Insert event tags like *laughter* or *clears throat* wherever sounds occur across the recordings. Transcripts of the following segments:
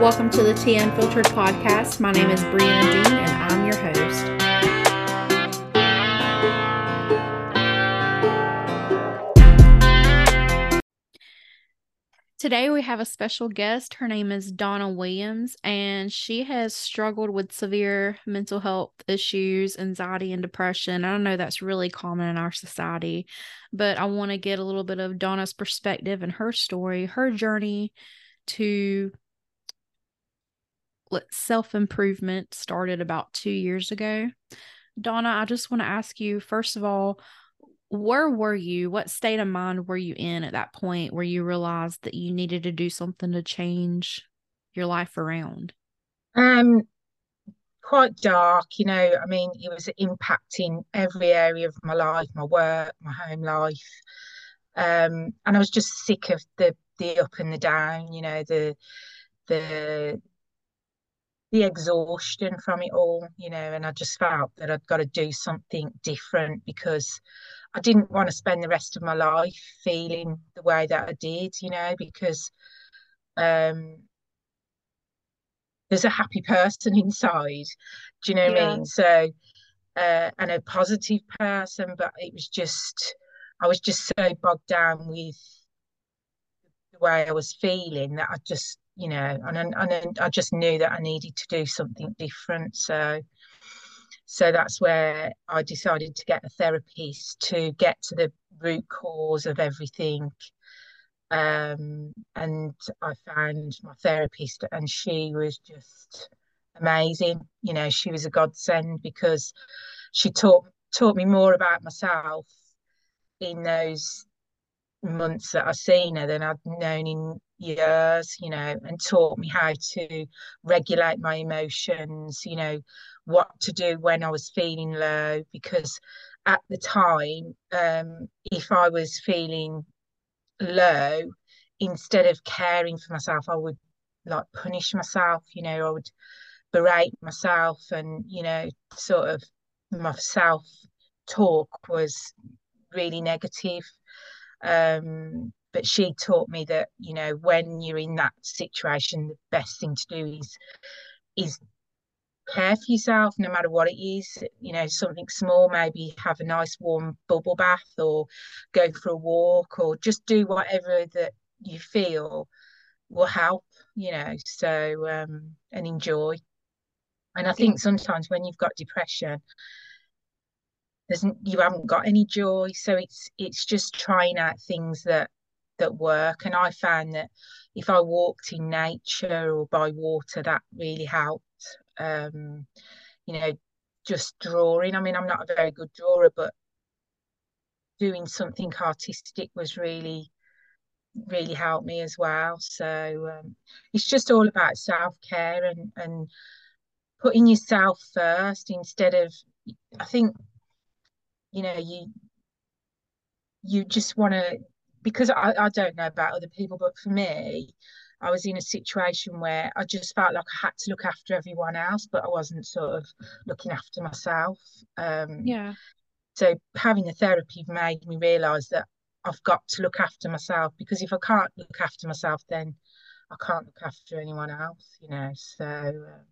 Welcome to the Tea Unfiltered podcast. My name is Brianna Dehn, and I'm your host. Today, we have a special guest. Her name is Donna Williams, and she has struggled with severe mental health issues, anxiety, and depression. I don't know that's really common in our society, but I want to get a little bit of Donna's perspective and her story, her journey to self improvement started about two years ago. Donna, I just want to ask you first of all, where were you? What state of mind were you in at that point where you realized that you needed to do something to change your life around? Um, quite dark, you know. I mean, it was impacting every area of my life, my work, my home life. Um, and I was just sick of the the up and the down, you know, the the the exhaustion from it all, you know, and I just felt that I'd got to do something different because I didn't want to spend the rest of my life feeling the way that I did, you know, because um, there's a happy person *laughs* inside. Do you know what yeah. I mean? So, uh, and a positive person, but it was just, I was just so bogged down with the way I was feeling that I just, you know, and, and I just knew that I needed to do something different. So, so that's where I decided to get a therapist to get to the root cause of everything. Um, and I found my therapist, and she was just amazing. You know, she was a godsend because she taught taught me more about myself in those months that I've seen her than I'd known in years, you know, and taught me how to regulate my emotions, you know, what to do when I was feeling low. Because at the time, um, if I was feeling low, instead of caring for myself, I would like punish myself, you know, I would berate myself and, you know, sort of my self talk was really negative. Um, but she taught me that you know when you're in that situation the best thing to do is is care for yourself no matter what it is you know something small maybe have a nice warm bubble bath or go for a walk or just do whatever that you feel will help you know so um and enjoy. And i think sometimes when you've got depression there's you haven't got any joy so it's it's just trying out things that that work. And I found that if I walked in nature or by water, that really helped. Um, you know, just drawing. I mean, I'm not a very good drawer, but doing something artistic was really, really helped me as well. So um, it's just all about self care and and putting yourself first instead of. I think, you know, you you just want to because I, I don't know about other people, but for me, I was in a situation where I just felt like I had to look after everyone else, but I wasn't sort of looking after myself. Um, yeah. So having the therapy made me realise that I've got to look after myself because if I can't look after myself, then I can't look after anyone else, you know. So. Uh,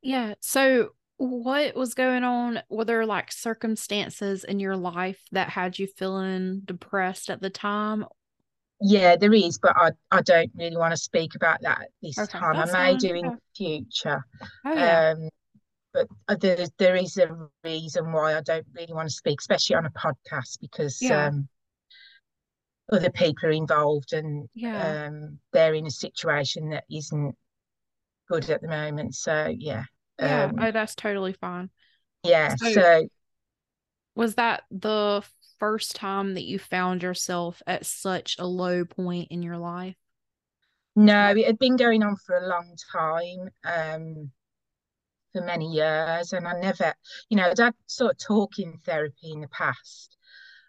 yeah. So what was going on? Were there like circumstances in your life that had you feeling depressed at the time? Yeah, there is, but I, I don't really want to speak about that at this okay, time. I may fine. do in future. Oh, yeah. Um, but uh, there, there is a reason why I don't really want to speak, especially on a podcast, because yeah. um, other people are involved and yeah. um, they're in a situation that isn't good at the moment. So, yeah. Yeah, um, oh, that's totally fine. Yeah. So, so, was that the first time that you found yourself at such a low point in your life? No, it had been going on for a long time, um, for many years, and I never, you know, I'd had sort of talking therapy in the past,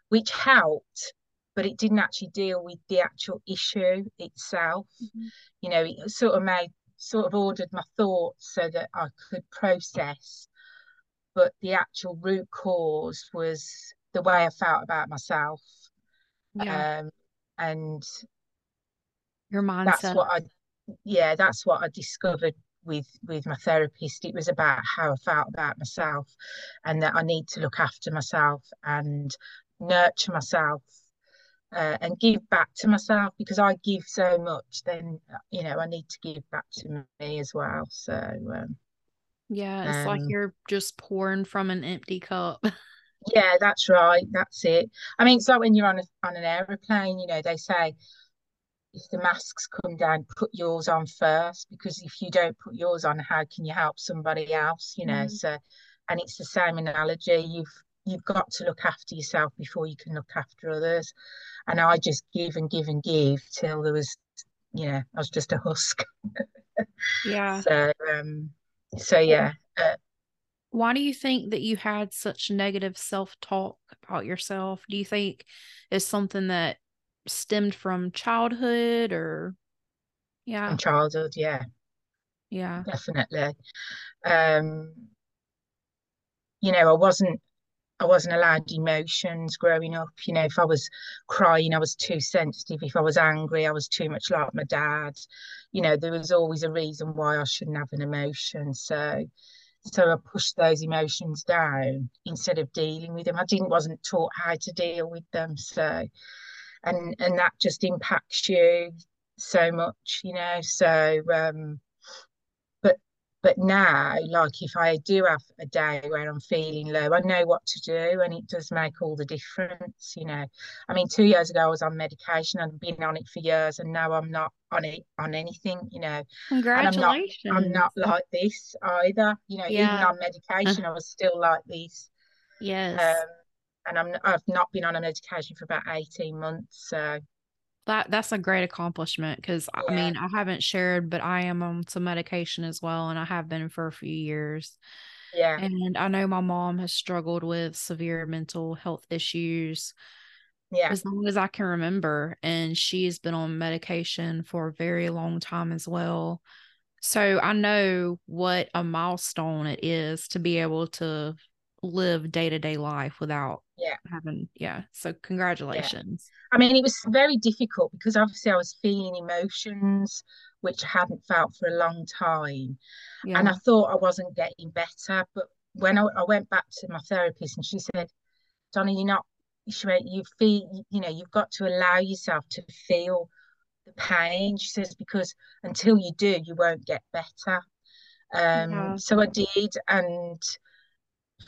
which helped, but it didn't actually deal with the actual issue itself. Mm-hmm. You know, it sort of made sort of ordered my thoughts so that I could process. But the actual root cause was the way I felt about myself. Yeah. Um, and your mindset. That's what I yeah, that's what I discovered with with my therapist. It was about how I felt about myself, and that I need to look after myself and nurture myself uh, and give back to myself because I give so much. Then you know I need to give back to me as well. So um, yeah, it's um, like you're just pouring from an empty cup. *laughs* yeah, that's right. That's it. I mean, it's like when you're on a, on an aeroplane. You know, they say if the masks come down, put yours on first because if you don't put yours on, how can you help somebody else? You know, mm. so and it's the same analogy. You've you've got to look after yourself before you can look after others. And I just give and give and give till there was, you know, I was just a husk. *laughs* yeah. So um so yeah. Uh, why do you think that you had such negative self-talk about yourself? Do you think it's something that stemmed from childhood or yeah from childhood yeah yeah definitely um you know i wasn't i wasn't allowed emotions growing up you know if i was crying i was too sensitive if i was angry i was too much like my dad. You know there was always a reason why i shouldn't have an emotion so so i pushed those emotions down instead of dealing with them. I didn't wasn't taught how to deal with them so and and that just impacts you so much you know so um but now like if i do have a day where i'm feeling low i know what to do and it does make all the difference you know i mean two years ago i was on medication and i've been on it for years and now i'm not on it on anything you know congratulations i'm not i'm not like this either you know yeah. even on medication i was still like this yes um and I'm I've not been on a medication for about 18 months. So that that's a great accomplishment because yeah. I mean I haven't shared, but I am on some medication as well, and I have been for a few years. Yeah. And I know my mom has struggled with severe mental health issues. Yeah. As long as I can remember. And she's been on medication for a very long time as well. So I know what a milestone it is to be able to live day to day life without yeah having yeah so congratulations yeah. i mean it was very difficult because obviously i was feeling emotions which i hadn't felt for a long time yeah. and i thought i wasn't getting better but when I, I went back to my therapist and she said Donna you're not you feel you know you've got to allow yourself to feel the pain she says because until you do you won't get better um yeah. so i did and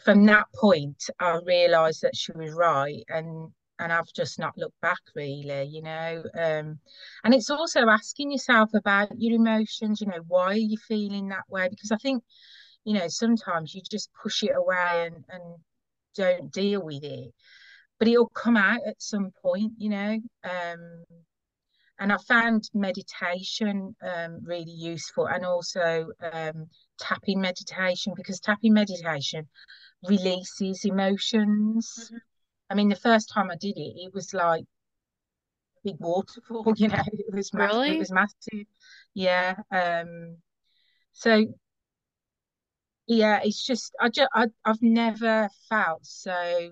from that point, I realised that she was right, and and I've just not looked back really, you know. Um, and it's also asking yourself about your emotions. You know, why are you feeling that way? Because I think, you know, sometimes you just push it away and and don't deal with it, but it'll come out at some point, you know. Um, and I found meditation um, really useful, and also um, tapping meditation because tapping meditation releases emotions. Mm-hmm. I mean, the first time I did it, it was like a big waterfall. *laughs* You know, it was massive. Really? It was massive. Yeah. Um. So yeah, it's just I just I, I've never felt so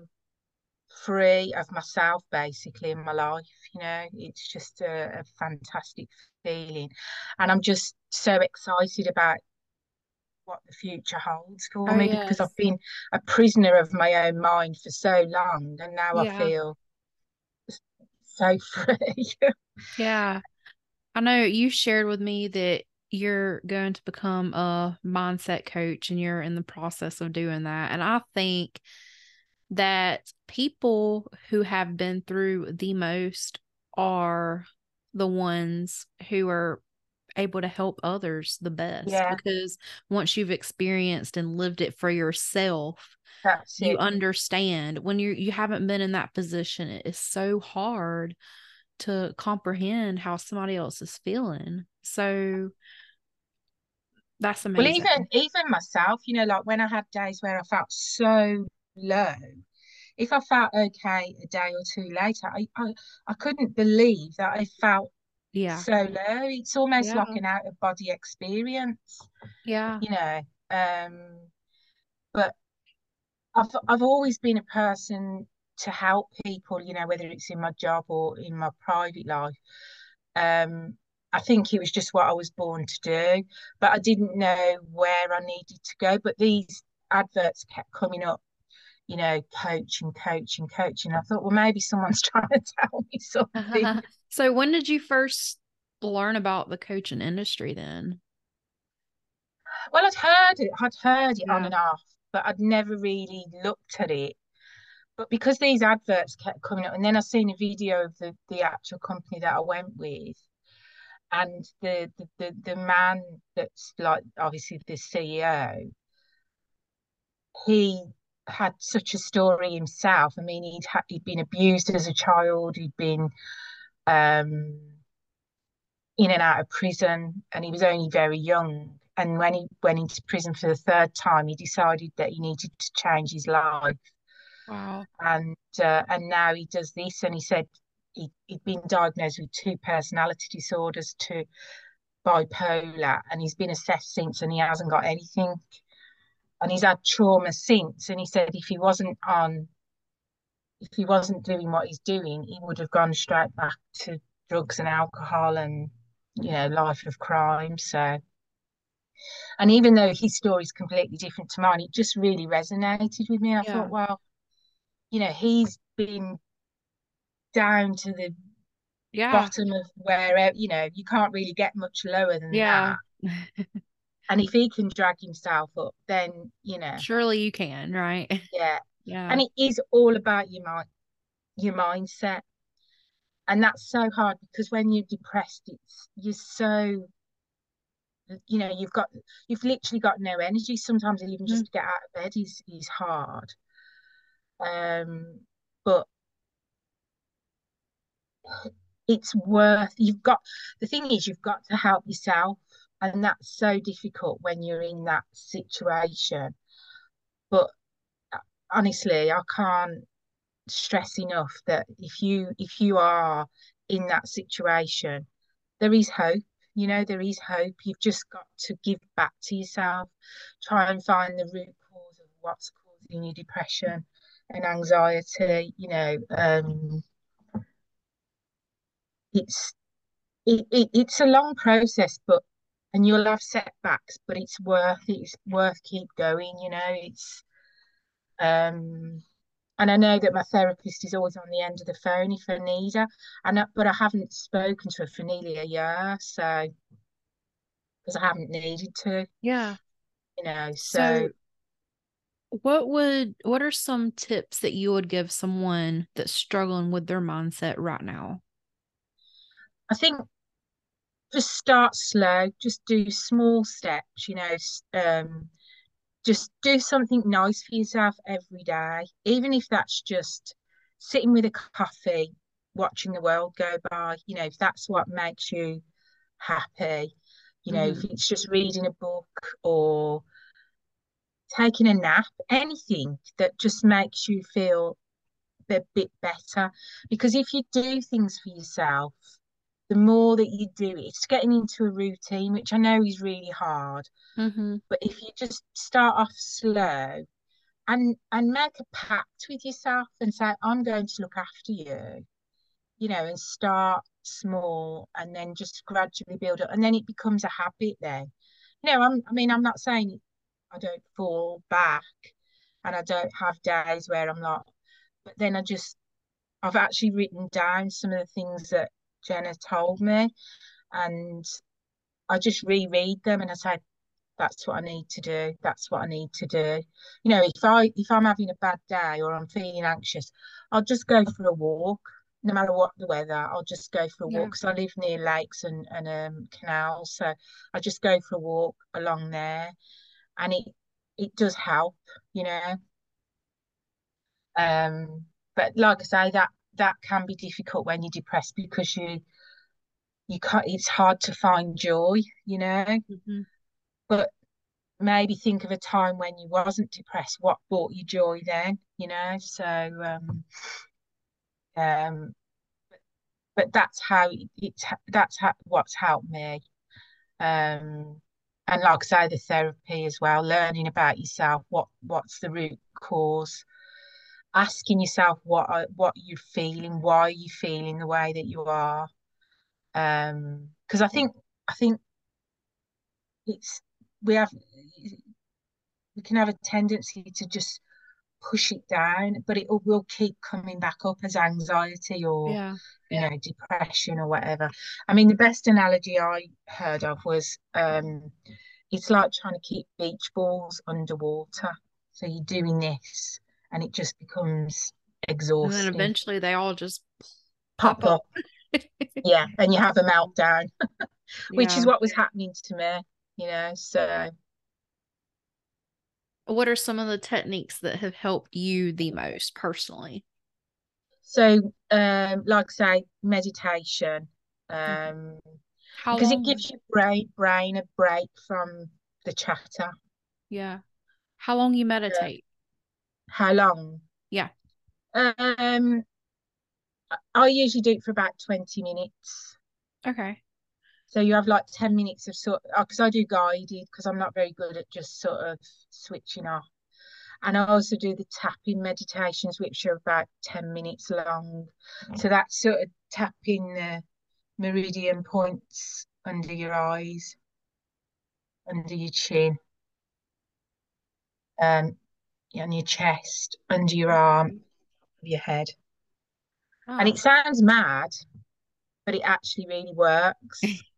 free of myself basically in my life you know it's just a, a fantastic feeling and i'm just so excited about what the future holds for oh, me yes. because I've been a prisoner of my own mind for so long and now yeah. I feel so *laughs* free. yeah. I know you shared with me that you're going to become a mindset coach and you're in the process of doing that. And I think that people who have been through the most are the ones who are able to help others the best yeah. because once you've experienced and lived it for yourself That's you it. understand when you you haven't been in that position it is so hard to comprehend how somebody else is feeling so that's amazing well even even myself you know like when i had days where i felt so low if i felt okay a day or two later i i, I couldn't believe that i felt yeah solo it's almost yeah. like an out of body experience yeah you know um but i've i've always been a person to help people you know whether it's in my job or in my private life um I think it was just what I was born to do, but I didn't know where I needed to go. But these adverts kept coming up, you know, coaching, coaching, coaching. I thought, well, maybe someone's *laughs* trying to tell me something. *laughs* so when did you first learn about the coaching industry then? Well, I'd heard it, I'd heard it yeah. on and off, but I'd never really looked at it. But because these adverts kept coming up, and then I seen a video of the, the actual company that I went with, and the, the the the man that's like obviously the CEO, he had such a story himself. I mean, he'd had, he'd been abused as a child. He'd been um, in and out of prison, and he was only very young. And when he went into prison for the third time, he decided that he needed to change his life. Wow! And uh, and now he does this, and he said he, he'd been diagnosed with two personality disorders, to bipolar, and he's been assessed since, and he hasn't got anything. And he's had trauma since, and he said if he wasn't on, if he wasn't doing what he's doing, he would have gone straight back to drugs and alcohol and you know life of crime. So, and even though his story is completely different to mine, it just really resonated with me. I yeah. thought, well, you know, he's been down to the yeah. bottom of where you know you can't really get much lower than yeah. that. *laughs* and if he can drag himself up, then you know surely you can, right? *laughs* Yeah, yeah. And it is all about your mind, your mindset, and that's so hard because when you're depressed, it's you're so you know you've got you've literally got no energy sometimes even just mm. to get out of bed is is hard um but it's worth you've got the thing is you've got to help yourself and that's so difficult when you're in that situation. But uh, honestly i can't stress enough that if you if you are in that situation there is hope you know there is hope. You've just got to give back to yourself try and find the root cause of what's causing your depression and anxiety you know um it's it, it, it's a long process, but and you'll have setbacks, but it's worth it. It's worth keep going. You know, it's um, and I know that my therapist is always on the end of the phone if I need her, and I, but I haven't spoken to her for nearly a year, so because I haven't needed to. Yeah. You know, so, so what would what are some tips that you would give someone that's struggling with their mindset right now? I think just start slow, just do small steps, you know, um, just do something nice for yourself every day, even if that's just sitting with a coffee, watching the world go by, you know, if that's what makes you happy, you know, mm-hmm. if it's just reading a book or taking a nap, anything that just makes you feel a bit better. Because if you do things for yourself, the more that you do it, it's getting into a routine, which I know is really hard. Mm-hmm. But if you just start off slow and and make a pact with yourself and say, I'm going to look after you, you know, and start small and then just gradually build up. And then it becomes a habit then. You know, I'm I mean, I'm not saying I don't fall back and I don't have days where I'm not, but then I just I've actually written down some of the things that Jenna told me. And I just reread them and I said, that's what I need to do. That's what I need to do. You know, if I if I'm having a bad day or I'm feeling anxious, I'll just go for a walk. No matter what the weather, I'll just go for a yeah. walk because I live near lakes and, and um, canals. So I just go for a walk along there and it it does help, you know. Um, but like I say, that that can be difficult when you're depressed because you you can't it's hard to find joy you know? Mm-hmm. but maybe think of a time when you wasn't depressed what brought you joy then you know? So um um but, but that's how it's that's how, what's helped me. Um and like I say the therapy as well learning about yourself what what's the root cause asking yourself what are, what you're feeling, why are you feeling the way that you are, Um, because I think I think it's we have we can have a tendency to just push it down, but it will keep coming back up as anxiety or Yeah. you know depression or whatever. I mean, the best analogy I heard of was um, it's like trying to keep beach balls underwater. So you're doing this, and it just becomes exhausting. And then eventually they all just Pop up. yeah, and you have a meltdown, *laughs* which is what was happening to me, you know. So What are some of the techniques that have helped you the most personally? so um, like I say, meditation. Um, How because it gives your brain brain a break from the chatter. Yeah. How long you meditate? How long? Yeah. Um, I- usually do it for about 20 minutes. Okay. So you have like 10 minutes of sort because I do guided because I'm not very good at just sort of switching off. And I also do the tapping meditations, which are about 10 minutes long. So that's sort of tapping the meridian points under your eyes, under your chin, um, on your chest, under your arm, of your head. And Oh, it sounds mad, but it actually really works. *laughs*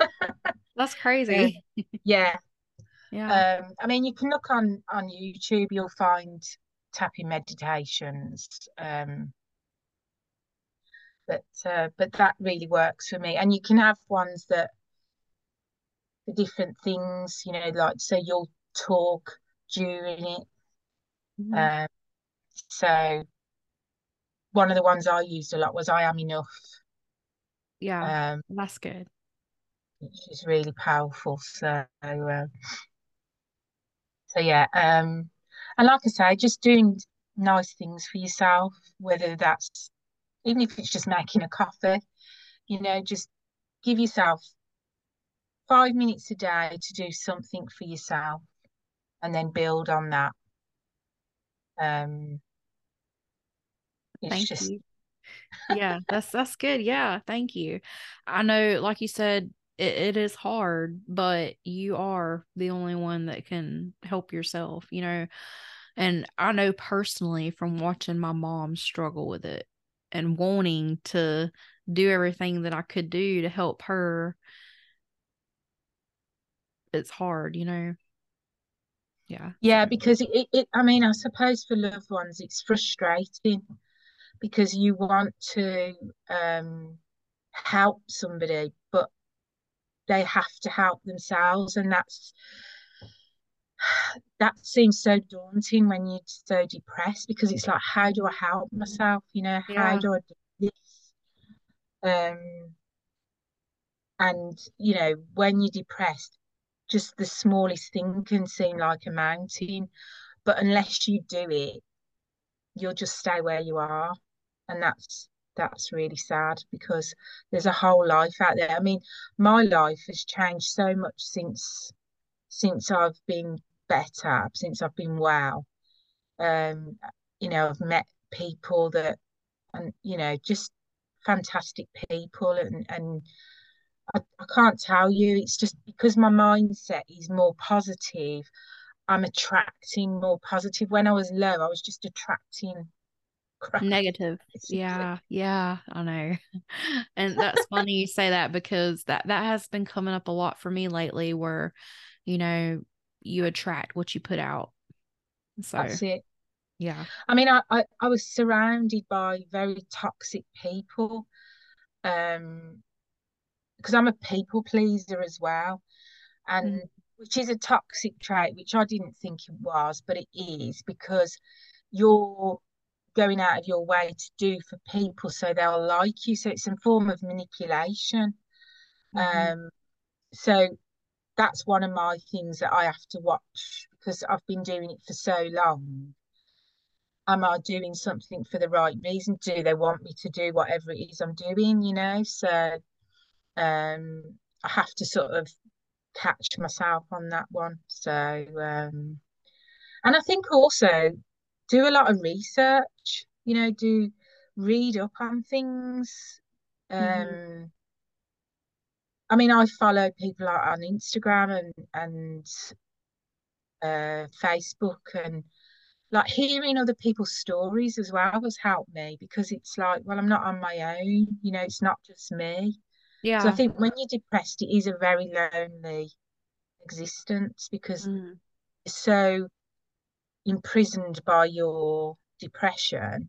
*laughs* that's crazy. Yeah. Yeah. Um, I mean, you can look on on YouTube, you'll find tapping meditations. Um, but uh, but that really works for me. And you can have ones that the different things, you know, like so you'll talk during it. Mhm. Um, so one of the ones I used a lot was I Am Enough, Yeah. um, That's good. which is really powerful. So uh, so yeah, um, and like I say, just doing nice things for yourself, whether that's even if it's just making a coffee, you know, just give yourself five minutes a day to do something for yourself and then build on that. Um, it's Thank just you. Yeah, that's that's good. Yeah, thank you. I know, like you said, it, it is hard, but you are the only one that can help yourself, you know. And I know personally from watching my mom struggle with it and wanting to do everything that I could do to help her, it's hard, you know. Yeah. yeah, because it, it, it I mean, I suppose for loved ones it's frustrating because you want to um help somebody, but they have to help themselves, and that's *sighs* that seems so daunting when you're so depressed because it's like, how do I help myself? You know, how do I do this? Um, and you know, when you're depressed, just the smallest thing can seem like a mountain, but unless you do it, you'll just stay where you are, and that's that's really sad because there's a whole life out there. I mean, my life has changed so much since since I've been better, since I've been well. Um, you know, I've met people that, and you know, just fantastic people, and and I, I can't tell you. It's just because my mindset is more positive. I'm attracting more positive. When I was low, I was just attracting crap, Negative. Yeah, yeah, I know. *laughs* And that's funny you say that because that that has been coming up a lot for me lately where, you know, you attract what you put out. So, That's it. yeah. I mean, I, I, I was surrounded by very toxic people. Um, because I'm a people pleaser as well. and Mm, which is a toxic trait, which I didn't think it was, but it is because you're going out of your way to do for people so they'll like you. So it's a form of manipulation. mhm. Um, so that's one of my things that I have to watch because I've been doing it for so long. Am I doing something for the right reason? Do they want me to do whatever it is I'm doing, you know? So um I have to sort of catch myself on that one. So, um, and I think also do a lot of research, you know, do read up on things. Mhm. Um, I mean, I follow people on Instagram and and uh, Facebook and like hearing other people's stories as well has helped me because it's like, well, I'm not on my own, you know, it's not just me. Yeah. So I think when you're depressed, it is a very lonely existence because mm. you're so imprisoned by your depression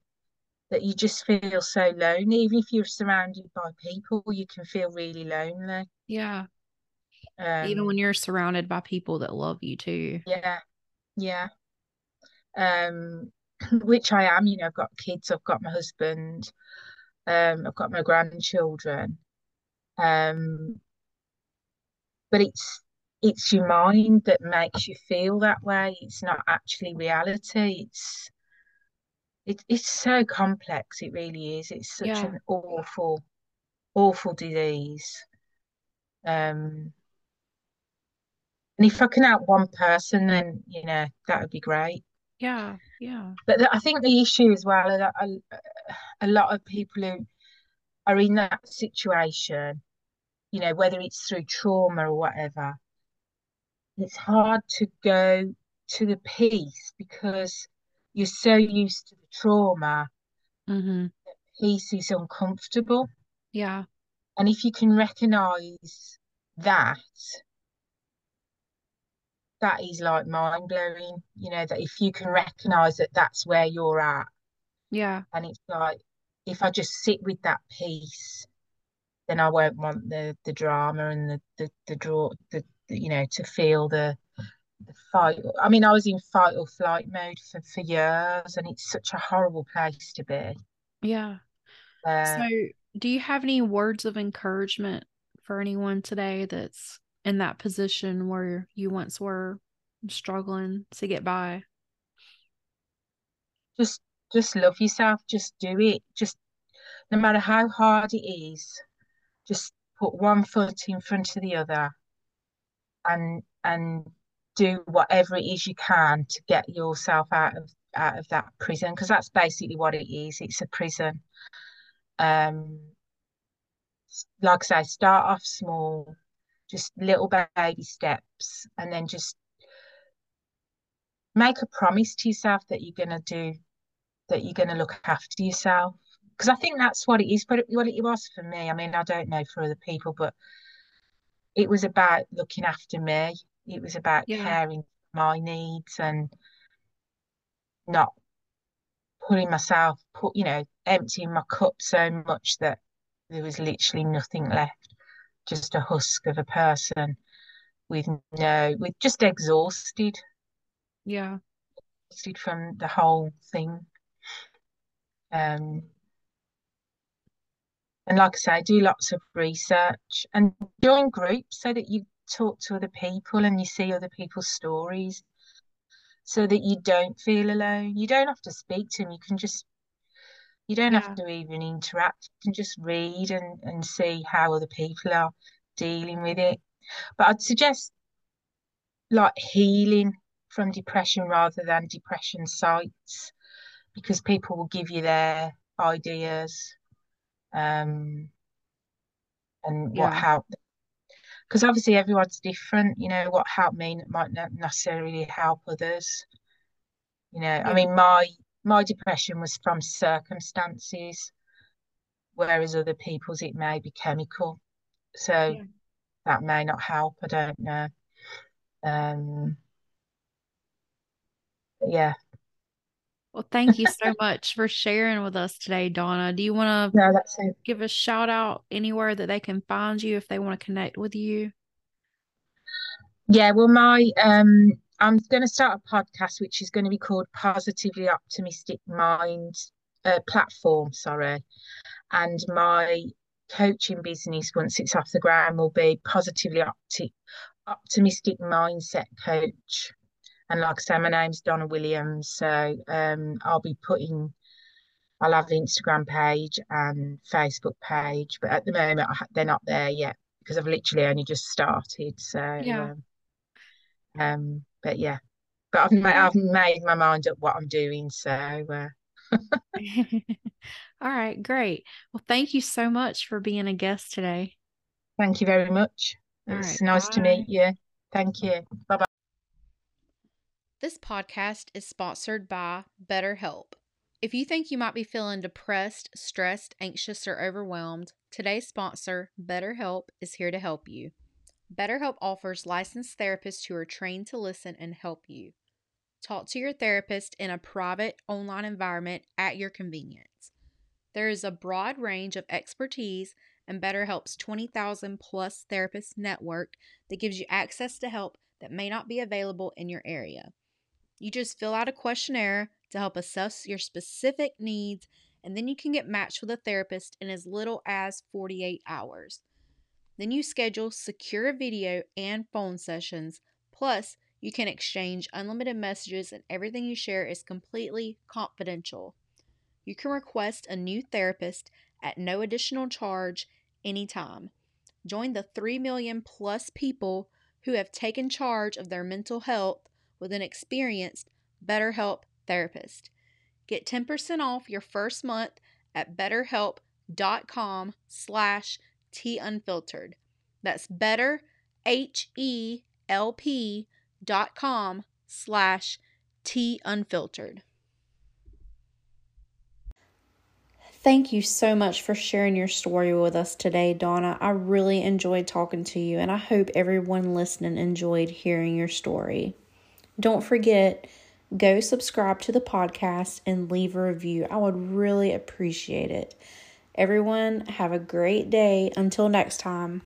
that you just feel so lonely. Even if you're surrounded by people, you can feel really lonely. Yeah. Um, Even when you're surrounded by people that love you too. Yeah. Yeah. Um, *clears throat* which I am, you know, I've got kids, I've got my husband, um, I've got my grandchildren. Um, but it's it's your mind that makes you feel that way. It's not actually reality. It's it, it's so complex. It really is. It's such Yeah. an awful, awful disease. Um, and if I can help one person, then you know that would be great. Yeah, yeah. But the, I think the issue as well that a, a lot of people who are in that situation, you know, whether it's through trauma or whatever, it's hard to go to the peace because you're so used to the trauma mm-hmm. that peace is uncomfortable. Yeah. And if you can recognize that, that is like mind blowing, you know, that if you can recognize that that's where you're at. Yeah. And it's like, if I just sit with that peace, then I won't want the the drama and the the, the draw the, the you know to feel the the fight. I mean, I was in fight or flight mode for, for years, and it's such a horrible place to be. Yeah. Uh, so, do you have any words of encouragement for anyone today that's in that position where you once were struggling to get by? Just, just love yourself. Just do it. Just no matter how hard it is, just put one foot in front of the other, and and do whatever it is you can to get yourself out of out of that prison because that's basically what it is. It's a prison. Um, like I say, start off small, just little baby steps, and then just make a promise to yourself that you're gonna do, that you're gonna look after yourself. Because I think that's what it is. But what it was for me, I mean, I don't know for other people, but it was about looking after me. It was about Yeah. caring for my needs and not putting myself, put you know, emptying my cup so much that there was literally nothing left, just a husk of a person with no, with just exhausted, Yeah. exhausted from the whole thing. Um, and like I say, do lots of research and join groups so that you talk to other people and you see other people's stories so that you don't feel alone. You don't have to speak to them, you can just you don't Yeah. have to even interact. You can just read and, and see how other people are dealing with it. But I'd suggest like healing from depression rather than depression sites because people will give you their ideas um and what Yeah. helped because obviously everyone's different you know what helped me might not necessarily help others. You know I mean my my depression was from circumstances whereas other people's it may be chemical. So Yeah. that may not help I don't know. Um yeah Well, thank you so much for sharing with us today, Donna. Do you want to no give a shout out anywhere that they can find you if they want to connect with you? Yeah, well, my um, I'm going to start a podcast which is going to be called Positively Optimistic Mind uh, Platform. Sorry, and my coaching business once it's off the ground will be Positively Opti- Optimistic Mindset Coach. And like I say, my name's Donna Williams, so um, I'll be putting. I'll have an Instagram page and Facebook page, but at the moment I they're not there yet because I've literally only just started. So Yeah. um, um, but yeah, but I've ma- I've made my mind up what I'm doing. So uh, *laughs* All right, great. Well, thank you so much for being a guest today. Thank you very much. It's right, nice bye. to meet you. Thank you. Bye bye. This podcast is sponsored by BetterHelp. If you think you might be feeling depressed, stressed, anxious, or overwhelmed, today's sponsor, BetterHelp, is here to help you. BetterHelp offers licensed therapists who are trained to listen and help you. Talk to your therapist in a private online environment at your convenience. There is a broad range of expertise and BetterHelp's 20,000 plus therapist network that gives you access to help that may not be available in your area. You just fill out a questionnaire to help assess your specific needs, and then you can get matched with a therapist in as little as 48 hours. Then you schedule secure video and phone sessions. Plus, you can exchange unlimited messages, and everything you share is completely confidential. You can request a new therapist at no additional charge anytime. Join the 3 million plus people who have taken charge of their mental health with an experienced BetterHelp therapist. Get 10% off your first month at betterhelp.com slash Tea Unfiltered. That's better, H E L P dot com slash Tea Unfiltered. Thank you so much for sharing your story with us today, Donna. I really enjoyed talking to you, and I hope everyone listening enjoyed hearing your story. Don't forget, go subscribe to the podcast and leave a review. I would really appreciate it. Everyone, have a great day. Until next time.